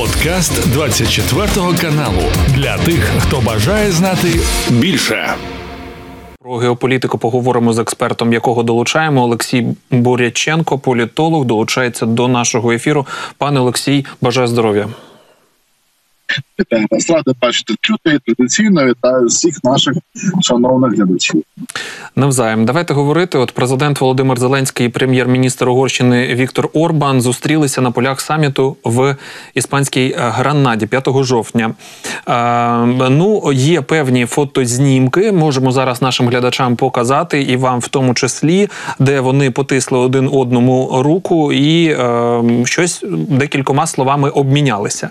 Подкаст 24 каналу для тих, хто бажає знати більше. Про геополітику поговоримо з експертом, якого долучаємо. Олексій Буряченко, політолог, долучається до нашого ефіру. Пане Олексій, бажаю здоров'я. Вітаю радий бачити чути традиційно вітаю всіх наших шановних глядачів. Навзаєм, давайте говорити. От президент Володимир Зеленський і прем'єр-міністр Угорщини Віктор Орбан зустрілися на полях саміту в іспанській Гранаді 5 жовтня. Е, ну, є певні фотознімки. Можемо зараз нашим глядачам показати і вам в тому числі, де вони потисли один одному руку і е, щось декількома словами обмінялися.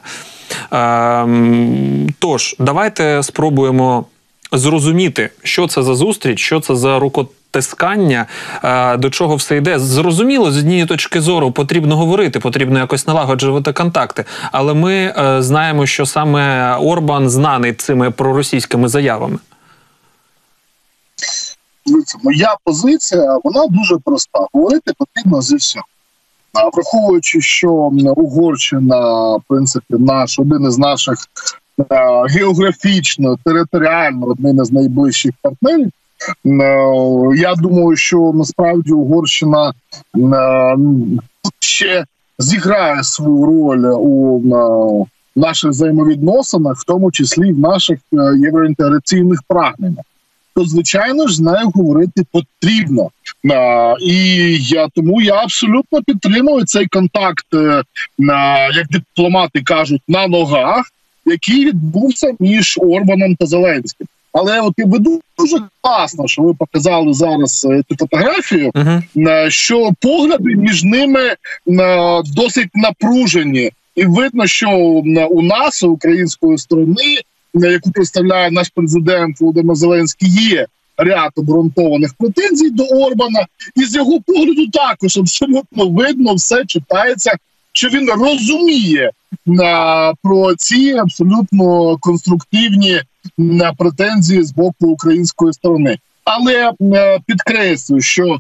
Ем, тож, давайте спробуємо зрозуміти, що це за зустріч, що це за рукотискання, е, до чого все йде. Зрозуміло, з однієї точки зору потрібно говорити, потрібно якось налагоджувати контакти. Але ми е, знаємо, що саме Орбан знаний цими проросійськими заявами. Моя позиція вона дуже проста. Говорити потрібно зі всього. Враховуючи, що Угорщина, в принципі, наш один із наших географічно, територіально один із найближчих партнерів. Я думаю, що насправді Угорщина ще зіграє свою роль у наших взаємовідносинах, в тому числі в наших євроінтеграційних прагненнях то звичайно ж з нею говорити потрібно. А, І я тому я абсолютно підтримую цей контакт, е, на як дипломати кажуть, на ногах, який відбувся між Орбаном та Зеленським. Але от ви дуже класно, що ви показали зараз е, цю фотографію, uh-huh. що погляди між ними досить напружені, і видно, що у нас у української сторони яку представляє наш президент Володимир Зеленський, є ряд обґрунтованих претензій до Орбана, і з його погляду також абсолютно видно все читається, що він розуміє на про ці абсолютно конструктивні на претензії з боку української сторони. Але підкреслюю, що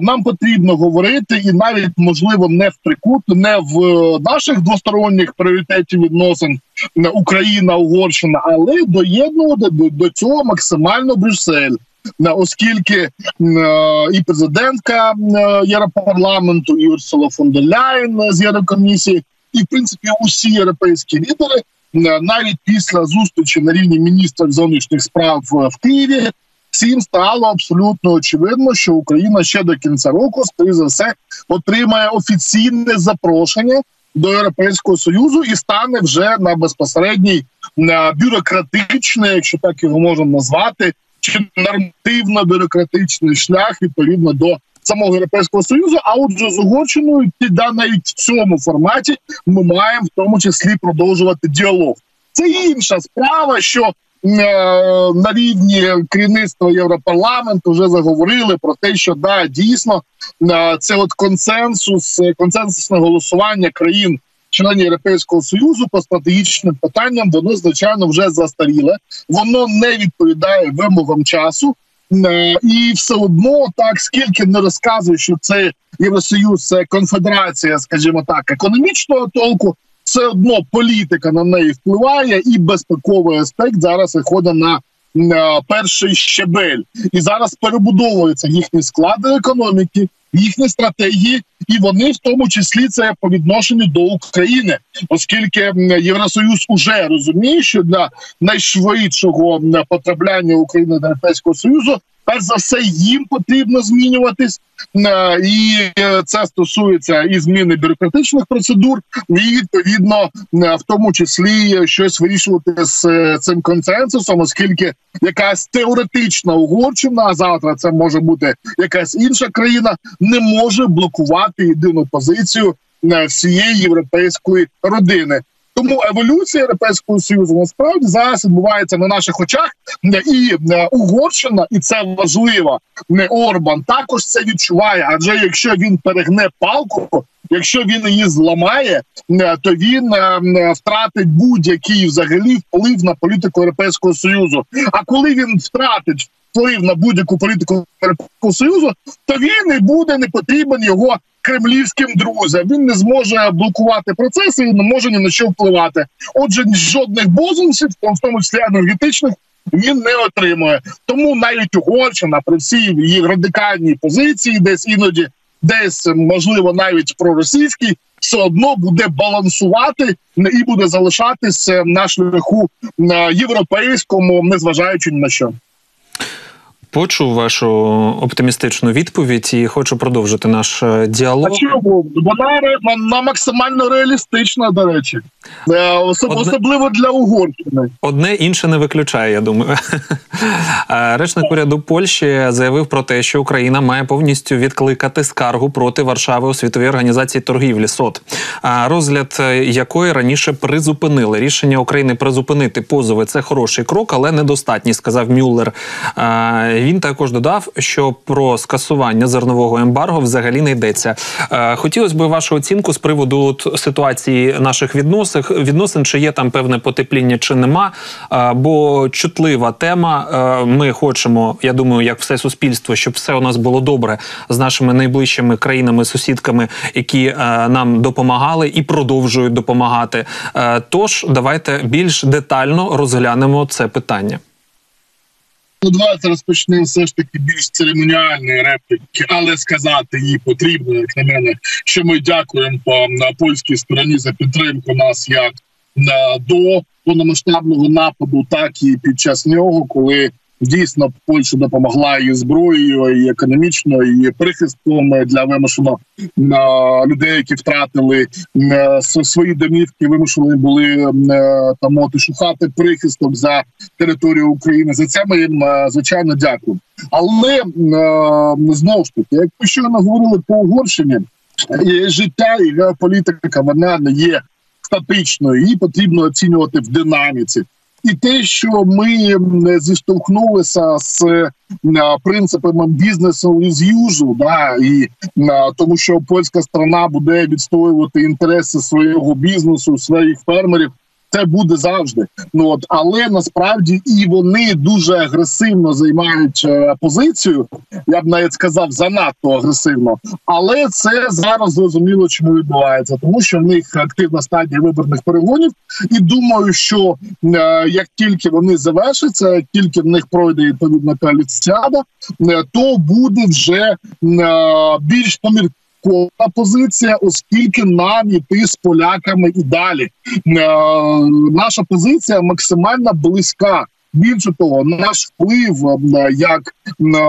нам потрібно говорити, і навіть можливо не в трикуту, не в наших двосторонніх пріоритетів відносин Україна, Угорщина, але доєднувати до, до цього максимально Брюссель. Оскільки е, і президентка е, Європарламенту, і Урсула фон де Ляйн з Єврокомісії, і в принципі усі європейські лідери навіть після зустрічі на рівні міністрів зовнішніх справ в Києві всім стало абсолютно очевидно, що Україна ще до кінця року, скоріше за все, отримає офіційне запрошення до Європейського союзу і стане вже на безпосередній на бюрократичний, якщо так його можна назвати, чи нормативно-бюрократичний шлях відповідно до. Самого європейського союзу, а отже, з Угорщиною да, навіть в цьому форматі ми маємо в тому числі продовжувати діалог. Це інша справа, що на рівні керівництва Європарламенту вже заговорили про те, що да дійсно е, це от консенсус, консенсусне голосування країн. Членів Європейського союзу по стратегічним питанням воно звичайно вже застаріле, воно не відповідає вимогам часу, е, і все одно так скільки не розказує, що це євросоюз, це конфедерація, скажімо так, економічного толку все одно політика на неї впливає, і безпековий аспект зараз виходить на. Перший щебель, і зараз перебудовуються їхні склади економіки, їхні стратегії, і вони в тому числі це по відношенню до України, оскільки Євросоюз уже розуміє, що для найшвидшого потрапляння України до Європейського союзу перш за все їм потрібно змінюватись, е, і е, це стосується і зміни бюрократичних процедур, і відповідно е, в тому числі щось вирішувати з цим консенсусом, оскільки якась теоретична угорщина, а завтра це може бути якась інша країна, не може блокувати єдину позицію всієї європейської родини. Тому еволюція європейського союзу насправді зараз відбувається на наших очах, і е, Угорщина, і це важливо. Не Орбан також це відчуває. Адже якщо він перегне палку, якщо він її зламає, е, то він е, втратить будь-який взагалі вплив на політику європейського союзу. А коли він втратить вплив на будь-яку політику Європейського союзу, то він і буде не потрібен його кремлівським друзям. Він не зможе блокувати процеси і не може ні на що впливати. Отже, жодних бозунців, в тому числі енергетичних, він не отримує. Тому навіть Угорщина при всій її радикальній позиції, десь іноді, десь можливо навіть проросійській, все одно буде балансувати і буде залишатися на шляху європейському, незважаючи ні на що. Почув вашу оптимістичну відповідь і хочу продовжити наш е, діалог. А чому? Вона, вона максимально реалістична, до речі, е, Особ, Одне... особливо для Угорщини. Одне інше не виключає. Я думаю, е, речник уряду Польщі заявив про те, що Україна має повністю відкликати скаргу проти Варшави у світовій організації торгівлі СОТ, розгляд якої раніше призупинили. Рішення України призупинити позови це хороший крок, але недостатній, сказав Мюллер. Він також додав, що про скасування зернового ембарго взагалі не йдеться. Е, хотілося б вашу оцінку з приводу ситуації наших відносин, відносин, чи є там певне потепління, чи нема. Е, бо чутлива тема. Е, ми хочемо, я думаю, як все суспільство, щоб все у нас було добре з нашими найближчими країнами-сусідками, які нам допомагали і продовжують допомагати. Тож давайте більш детально розглянемо це питання. Ну, розпочне розпочнемо все ж таки більш церемоніальної репліки, але сказати їй потрібно, як на мене, що ми дякуємо на польській стороні за підтримку нас як на до повномасштабного нападу, так і під час нього, коли Дійсно, Польща допомогла і зброєю, і економічно, і прихистком для вимушено людей, які втратили свої домівки, вимушені були там от, шукати прихисток за територію України. За це ми їм звичайно дякуємо. Але знову ж таки, як ми щойно говорили по Угорщині, життя і геополітика вона не є статичною, її потрібно оцінювати в динаміці і те, що ми зіштовхнулися з принципами бізнесу із usual, да і тому, що польська страна буде відстоювати інтереси свого бізнесу, своїх фермерів це буде завжди. Ну от але насправді і вони дуже агресивно займають е, позицію. Я б навіть сказав занадто агресивно, але це зараз зрозуміло, чому відбувається, тому що в них активна стадія виборних перегонів, і думаю, що е, як тільки вони завершаться, як тільки в них пройде відповідна коаліціада, е, то буде вже більш помір школа позиція, оскільки нам іти з поляками і далі. Е, наша позиція максимально близька. Більше того, наш вплив е, як на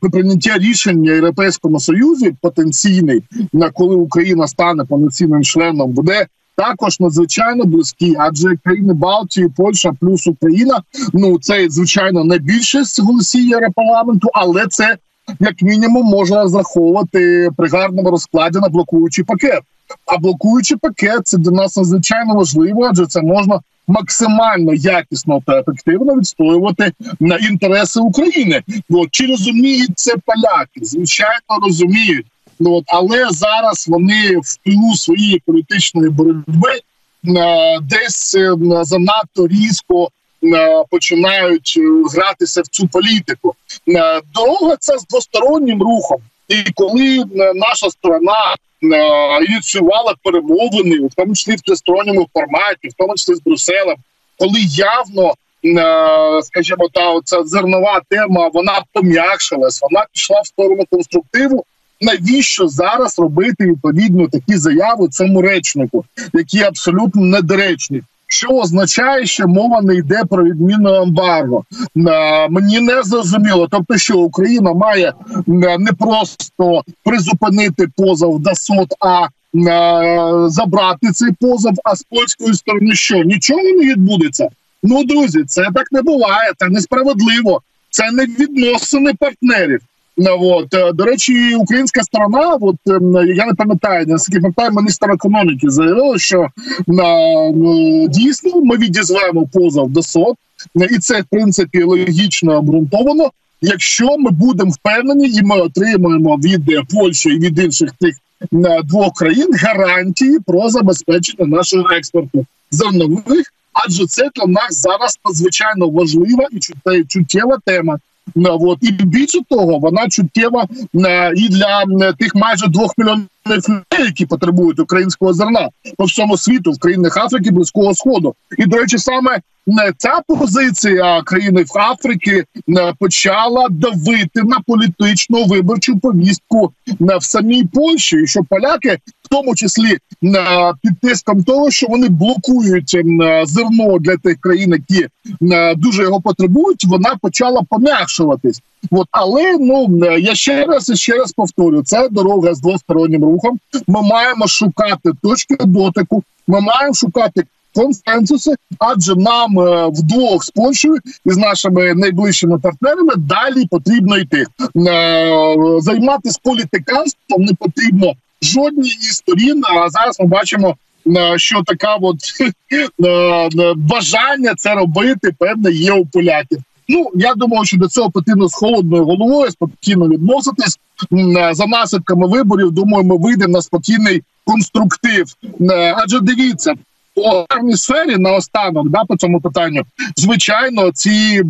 прийняття рішення європейському союзі потенційний, на коли Україна стане повноцінним членом, буде також надзвичайно близький, адже країни Балтії, Польща плюс Україна. Ну це звичайно не більшість голосів Європарламенту, але це як мінімум можна розраховувати при гарному розкладі на блокуючий пакет. А блокуючий пакет це для нас надзвичайно важливо, адже це можна максимально якісно та ефективно відстоювати на інтереси України. Бо чи розуміють це поляки? Звичайно, розуміють. Ну от але зараз вони в пилу своєї політичної боротьби е, десь е, занадто різко починають е, гратися в цю політику. Е, дорога це з двостороннім рухом, і коли наша сторона ініціювала перемовини, в тому числі в тристоронньому форматі, в тому числі з Брюсселем, коли явно скажімо, та оця зернова тема вона пом'якшилась, вона пішла в сторону конструктиву. Навіщо зараз робити відповідно такі заяви цьому речнику, які абсолютно недоречні? Що означає, що мова не йде про відміну ембарго. Мені не зрозуміло. Тобто, що Україна має не просто призупинити позов до суд, а забрати цей позов. А з польської сторони що нічого не відбудеться. Ну друзі, це так не буває. Це несправедливо. Це не відносини партнерів. От. Е, до речі, українська сторона, от ем, я не пам'ятаю, наскільки пам'ятаю, міністр економіки заявив, що на дійсно ми відізвемо позов до СОД, і це в принципі логічно обґрунтовано. Якщо ми будемо впевнені, і ми отримаємо від Польщі і від інших тих двох країн гарантії про забезпечення нашого експорту зернових, адже це для нас зараз надзвичайно важлива і чуттєва тема. От. І більше того, вона чуттєва е, і для тих майже двох мільйонів які потребують українського зерна по всьому світу в країнах Африки, близького сходу. І до речі, саме ця позиція країни в Африки почала давити на політичну виборчу повістку в самій Польщі, що поляки, в тому числі під тиском того, що вони блокують зерно для тих країн, які дуже його потребують, вона почала пом'якшуватись. От але ну я ще раз і ще раз повторю: це дорога з двостороннім рухом. Ми маємо шукати точки дотику. Ми маємо шукати консенсуси, адже нам е, вдвох з Польщею і з нашими найближчими партнерами далі потрібно йти. Е, займатися політиканством не потрібно жодній із сторін. А зараз ми бачимо. Е, що така от бажання це робити певне є у поляків. Ну я думаю, що до цього потрібно з холодною головою спокійно відноситись за наслідками виборів. Думаю, ми вийдемо на спокійний конструктив. Адже дивіться, по аграрній сфері наостанок да по цьому питанню. Звичайно, ці е,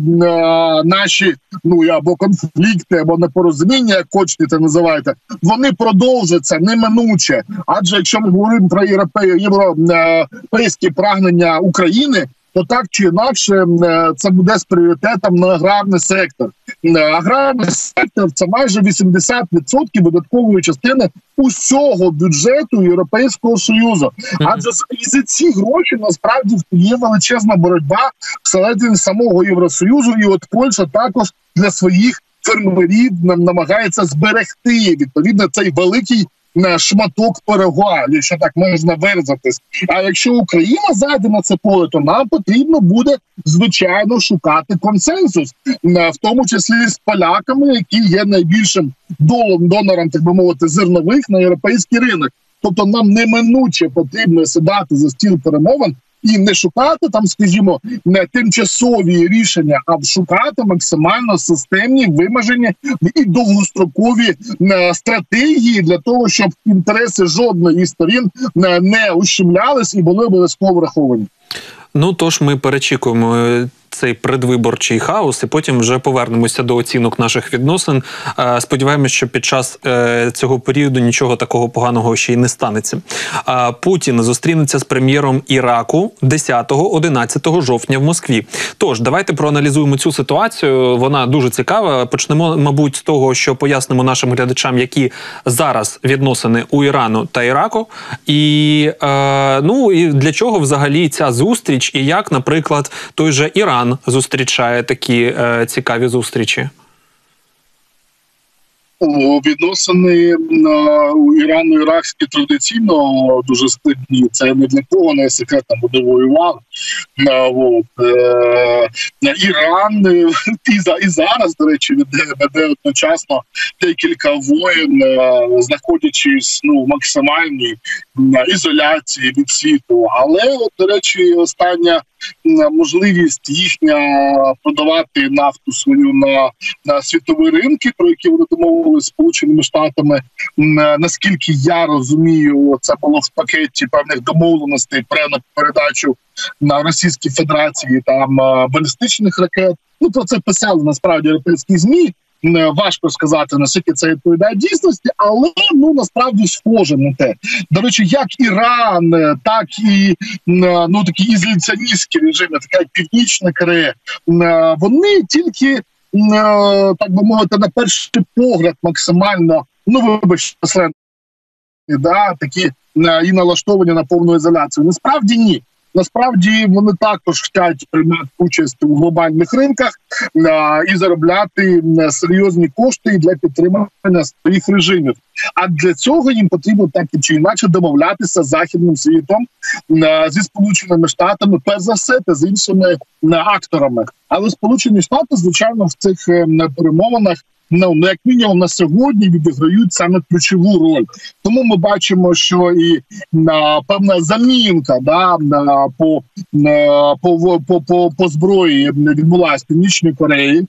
наші ну або конфлікти, або непорозуміння, як хочете це називаєте, вони продовжаться неминуче. Адже якщо ми говоримо про європейські прагнення України, то так чи інакше е, це буде з пріоритетом на аграрний сектор. Е, аграрний сектор це майже 80% видаткової частини усього бюджету Європейського союзу. Адже і за ці гроші насправді є величезна боротьба всередині самого євросоюзу, і от Польща також для своїх фермерів намагається зберегти відповідно цей великий шматок пирога, якщо так можна виразитись. А якщо Україна зайде на це поле, то нам потрібно буде звичайно шукати консенсус, в тому числі з поляками, які є найбільшим долом донором, так би мовити, зернових на європейський ринок. Тобто нам неминуче потрібно сідати за стіл перемовин і не шукати там, скажімо, не тимчасові рішення, а шукати максимально системні вимажені і довгострокові е, стратегії для того, щоб інтереси жодної із сторін е, не ущемлялись і були обов'язково враховані. Ну тож ми перечікуємо е, цей предвиборчий хаос, і потім вже повернемося до оцінок наших відносин. Е, сподіваємось, що під час е, цього періоду нічого такого поганого ще й не станеться. Путін зустрінеться з прем'єром Іраку 10-11 жовтня в Москві. Тож давайте проаналізуємо цю ситуацію. Вона дуже цікава. Почнемо, мабуть, з того, що пояснимо нашим глядачам, які зараз відносини у Ірану та Іраку, і е, ну і для чого взагалі ця зустріч, і як, наприклад, той же Іран. Іран зустрічає такі е, цікаві зустрічі? Відносини у Ірану іракські традиційно дуже складні. Це не для кого не секретно буде воював. От. Е, Іран е, і за і зараз, до речі, веде, веде одночасно декілька воєн, е, знаходячись ну в максимальній ізоляції від світу. Але от, до речі, остання можливість їхня продавати нафту свою на на світові ринки, про які вони домовилися сполученими штатами. Наскільки я розумію, це було в пакеті певних домовленостей про передачу на Російській Федерації там балістичних ракет. Ну про це писали насправді європейські змі. Важко сказати наскільки це відповідає дійсності, але ну насправді схоже на те. До речі, як Іран, так і ну такі ізоляціоністські режими, така як Північна Корея, вони тільки так би мовити на перший погляд максимально ну вибачте, да такі і налаштовані на повну ізоляцію. Насправді ні. Насправді вони також хочуть приймати участь у глобальних ринках а, і заробляти серйозні кошти для підтримання своїх режимів. А для цього їм потрібно так чи інакше домовлятися з західним світом а, зі сполученими штатами, перш за все, та з іншими акторами. Але сполучені штати, звичайно, в цих е, перемовинах ну, ну як мінімум на сьогодні відіграють саме ключову роль. Тому ми бачимо, що і на певна замінка да на по, по, по, по, по зброї відбулася в північній Кореї.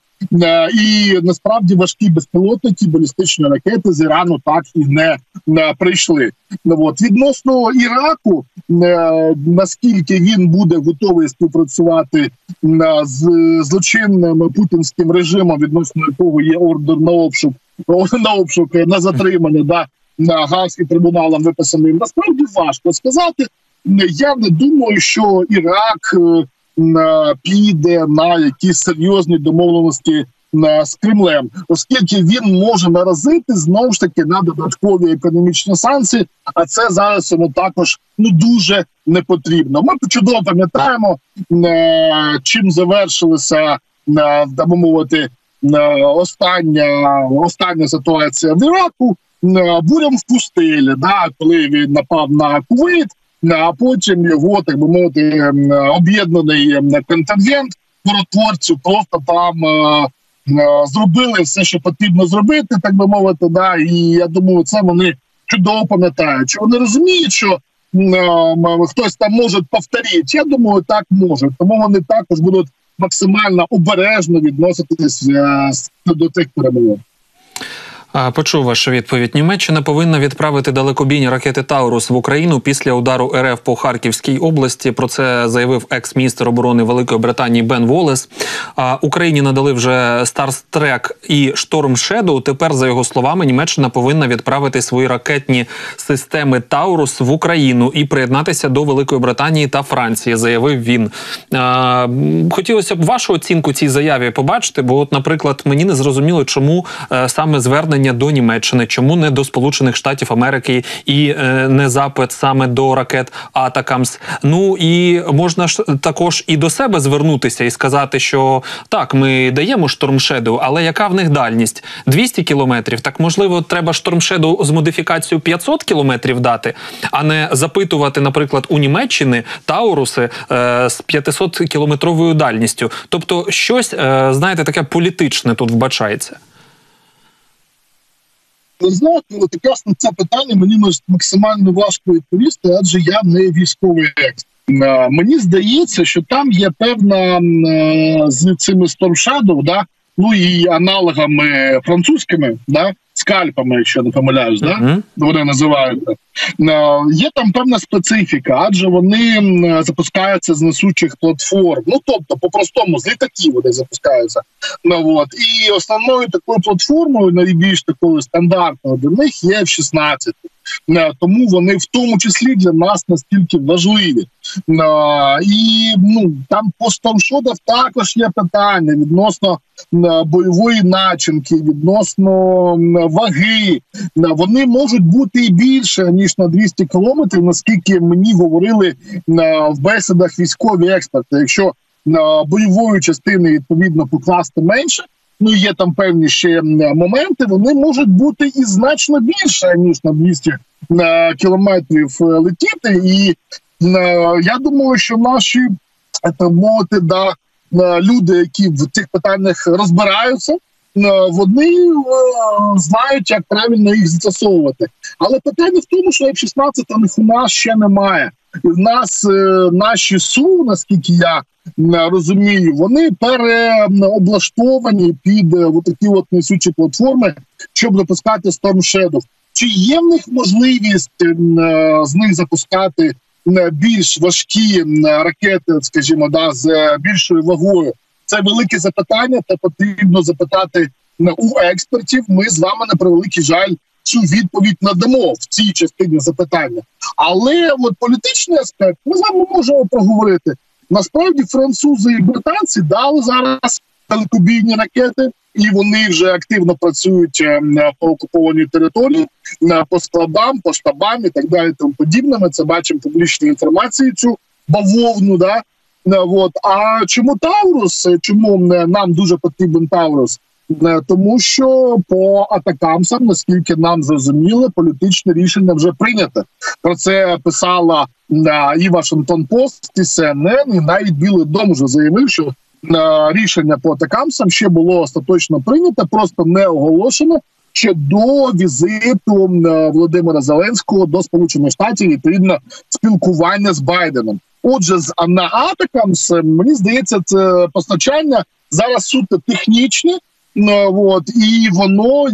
І насправді важкі безпілотники, балістичні ракети з Ірану так і не, прийшли. От. Відносно Іраку, наскільки він буде готовий співпрацювати з злочинним путінським режимом, відносно якого є ордер на обшук на обшук на затримання, да на Гаазьким трибуналом виписаним. Насправді важко сказати. Я не думаю, що Ірак піде на якісь серйозні домовленості з Кремлем, оскільки він може наразити знову ж таки на додаткові економічні санкції. А це зараз йому також ну дуже не потрібно. Ми чудово пам'ятаємо, е, чим завершилася е, так мовити е, остання остання ситуація в Іраку. Бурям в пустелі, да, коли він напав на Кувейт, а потім його так би мовити об'єднаний контингент миротворців просто там Е, зробили все, що потрібно зробити, так би мовити. Да, І я думаю, це вони чудово пам'ятають. Що вони розуміють, що е, хтось там може повторити. Я думаю, так може. Тому вони також будуть максимально обережно відноситись е, до тих перемовин. Почув вашу відповідь. Німеччина повинна відправити далекобійні ракети Taurus в Україну після удару РФ по Харківській області. Про це заявив екс-міністр оборони Великої Британії Бен Волес. Україні надали вже Starstreak і Storm Shadow. Тепер, за його словами, Німеччина повинна відправити свої ракетні системи Таурус в Україну і приєднатися до Великої Британії та Франції. Заявив він. Хотілося б вашу оцінку цій заяві побачити, бо, от, наприклад, мені не зрозуміло, чому е, саме звернення звернення до Німеччини, чому не до Сполучених Штатів Америки і е, не запит саме до ракет Атакамс. Ну і можна ж також і до себе звернутися і сказати, що так, ми даємо штормшеду, але яка в них дальність? 200 кілометрів. Так можливо, треба штормшеду з модифікацією 500 кілометрів дати, а не запитувати, наприклад, у Німеччини Тауруси е, з 500 кілометровою дальністю. Тобто, щось е, знаєте, таке політичне тут вбачається. Ви знаєте, от якраз на це питання мені максимально важко відповісти, адже я не військовий експерт. Е, мені здається, що там є певна е, з цими Storm Shadow, да, ну і аналогами французькими, да, скальпами, якщо не помиляюсь, да? Uh-huh. вони називаються. Е, є там певна специфіка, адже вони запускаються з несучих платформ. Ну тобто, по-простому, з літаків вони запускаються. Ну, от. І основною такою платформою, найбільш такою стандартною для них є F-16. Е, тому вони в тому числі для нас настільки важливі. І ну там по Стомшодах також є питання відносно бойової начинки, відносно ваги. Вони можуть бути і більше ніж на 200 кілометрів, наскільки мені говорили в бесідах військові експерти. Якщо бойової частини відповідно покласти менше. Ну є там певні ще моменти. Вони можуть бути і значно більше ніж на 200 кілометрів е, летіти. І я думаю, що наші так мовити, да люди, які в цих питаннях розбираються. Вони знають, як правильно їх застосовувати, але питання в тому, що F-16 у нас ще немає. В нас е, наші су, наскільки я розумію, вони переоблаштовані під е, такі от несучі платформи, щоб запускати Storm Shadow. Чи є в них можливість е, з них запускати більш важкі ракети, скажімо, да, з більшою вагою? Це велике запитання, та потрібно запитати у експертів. Ми з вами на превеликий жаль цю відповідь надамо в цій частині запитання. Але от політичний аспект ми з вами можемо проговорити. Насправді французи і британці дали зараз далекобійні ракети, і вони вже активно працюють е, по окупованій території по складам, по штабам і так далі. Тому подібне. Ми це бачимо публічну інформацію. Цю бавовну, да от а чому Taurus? Чому нам дуже потрібен Taurus? Е, тому що по атакамсам, наскільки нам зрозуміло, політичне рішення вже прийнято. Про це писала е, і Washington Post, і CNN, і навіть Білий Дом вже заявив, що е, рішення по атакамсам ще було остаточно прийнято, просто не оголошено. Ще до візиту Володимира Зеленського до Сполучених Штатів відповідно спілкування з Байденом. Отже, з на Атакамс мені здається, це постачання зараз суто технічне, От і воно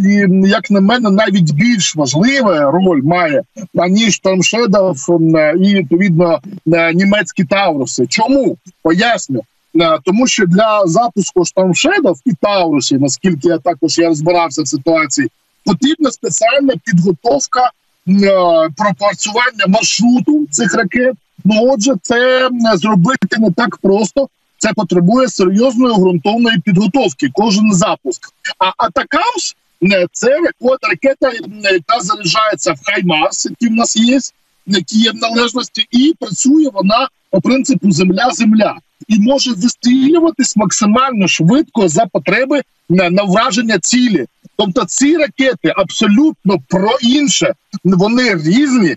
як на мене навіть більш важливе роль має аніж Тормшедов і відповідно німецькі Тауруси. Чому поясню? Тому що для запуску штормшедов і Таурусів, наскільки я також я розбирався в ситуації, потрібна спеціальна підготовка е, пропрацювання маршруту цих ракет. Ну отже, це зробити не так просто. Це потребує серйозної ґрунтовної підготовки. Кожен запуск. А атакамс це ракета, яка заряджається в Хаймарс, який в нас є, які є в належності, і працює вона по принципу земля-земля і може вистрілюватись максимально швидко за потреби на, на враження цілі. Тобто ці ракети абсолютно про інше, вони різні.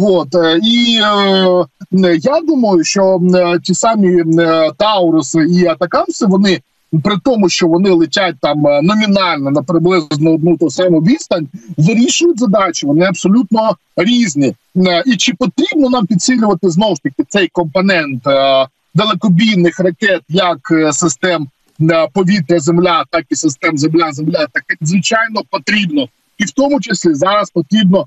От І е, я думаю, що ті самі Тауруси і Атакамси, вони при тому, що вони летять там номінально на приблизно одну ту саму відстань, вирішують задачі. Вони абсолютно різні. І чи потрібно нам підсилювати знову ж таки цей компонент далекобійних ракет, як систем повітря, земля, так і систем земля, земля, так звичайно потрібно, і в тому числі зараз потрібно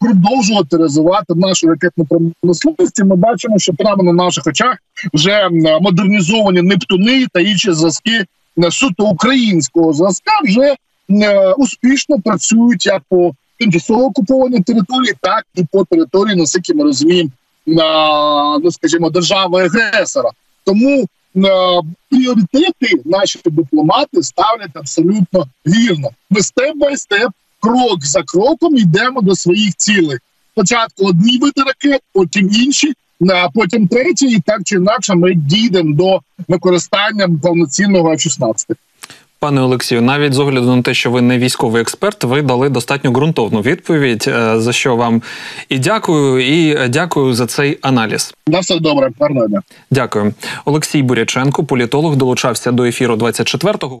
продовжувати розвивати нашу ракетну промисловість. Ми бачимо, що прямо на наших очах вже модернізовані Нептуни та інші зразки суто українського зразка вже успішно працюють як по тимчасово окупованій території, так і по території, наскільки ми розуміємо, на ну скажімо, держави агресора. Тому пріоритети наші дипломати ставлять абсолютно вірно. Ми степ бай степ, крок за кроком йдемо до своїх цілей. Спочатку одні види ракет, потім інші, а потім треті, і так чи інакше ми дійдемо до використання повноцінного F-16. Пане Олексію, навіть з огляду на те, що ви не військовий експерт, ви дали достатньо ґрунтовну відповідь, е, за що вам і дякую, і дякую за цей аналіз. На все добре, гарного дня. Дякую, Олексій Буряченко, політолог, долучався до ефіру 24-го.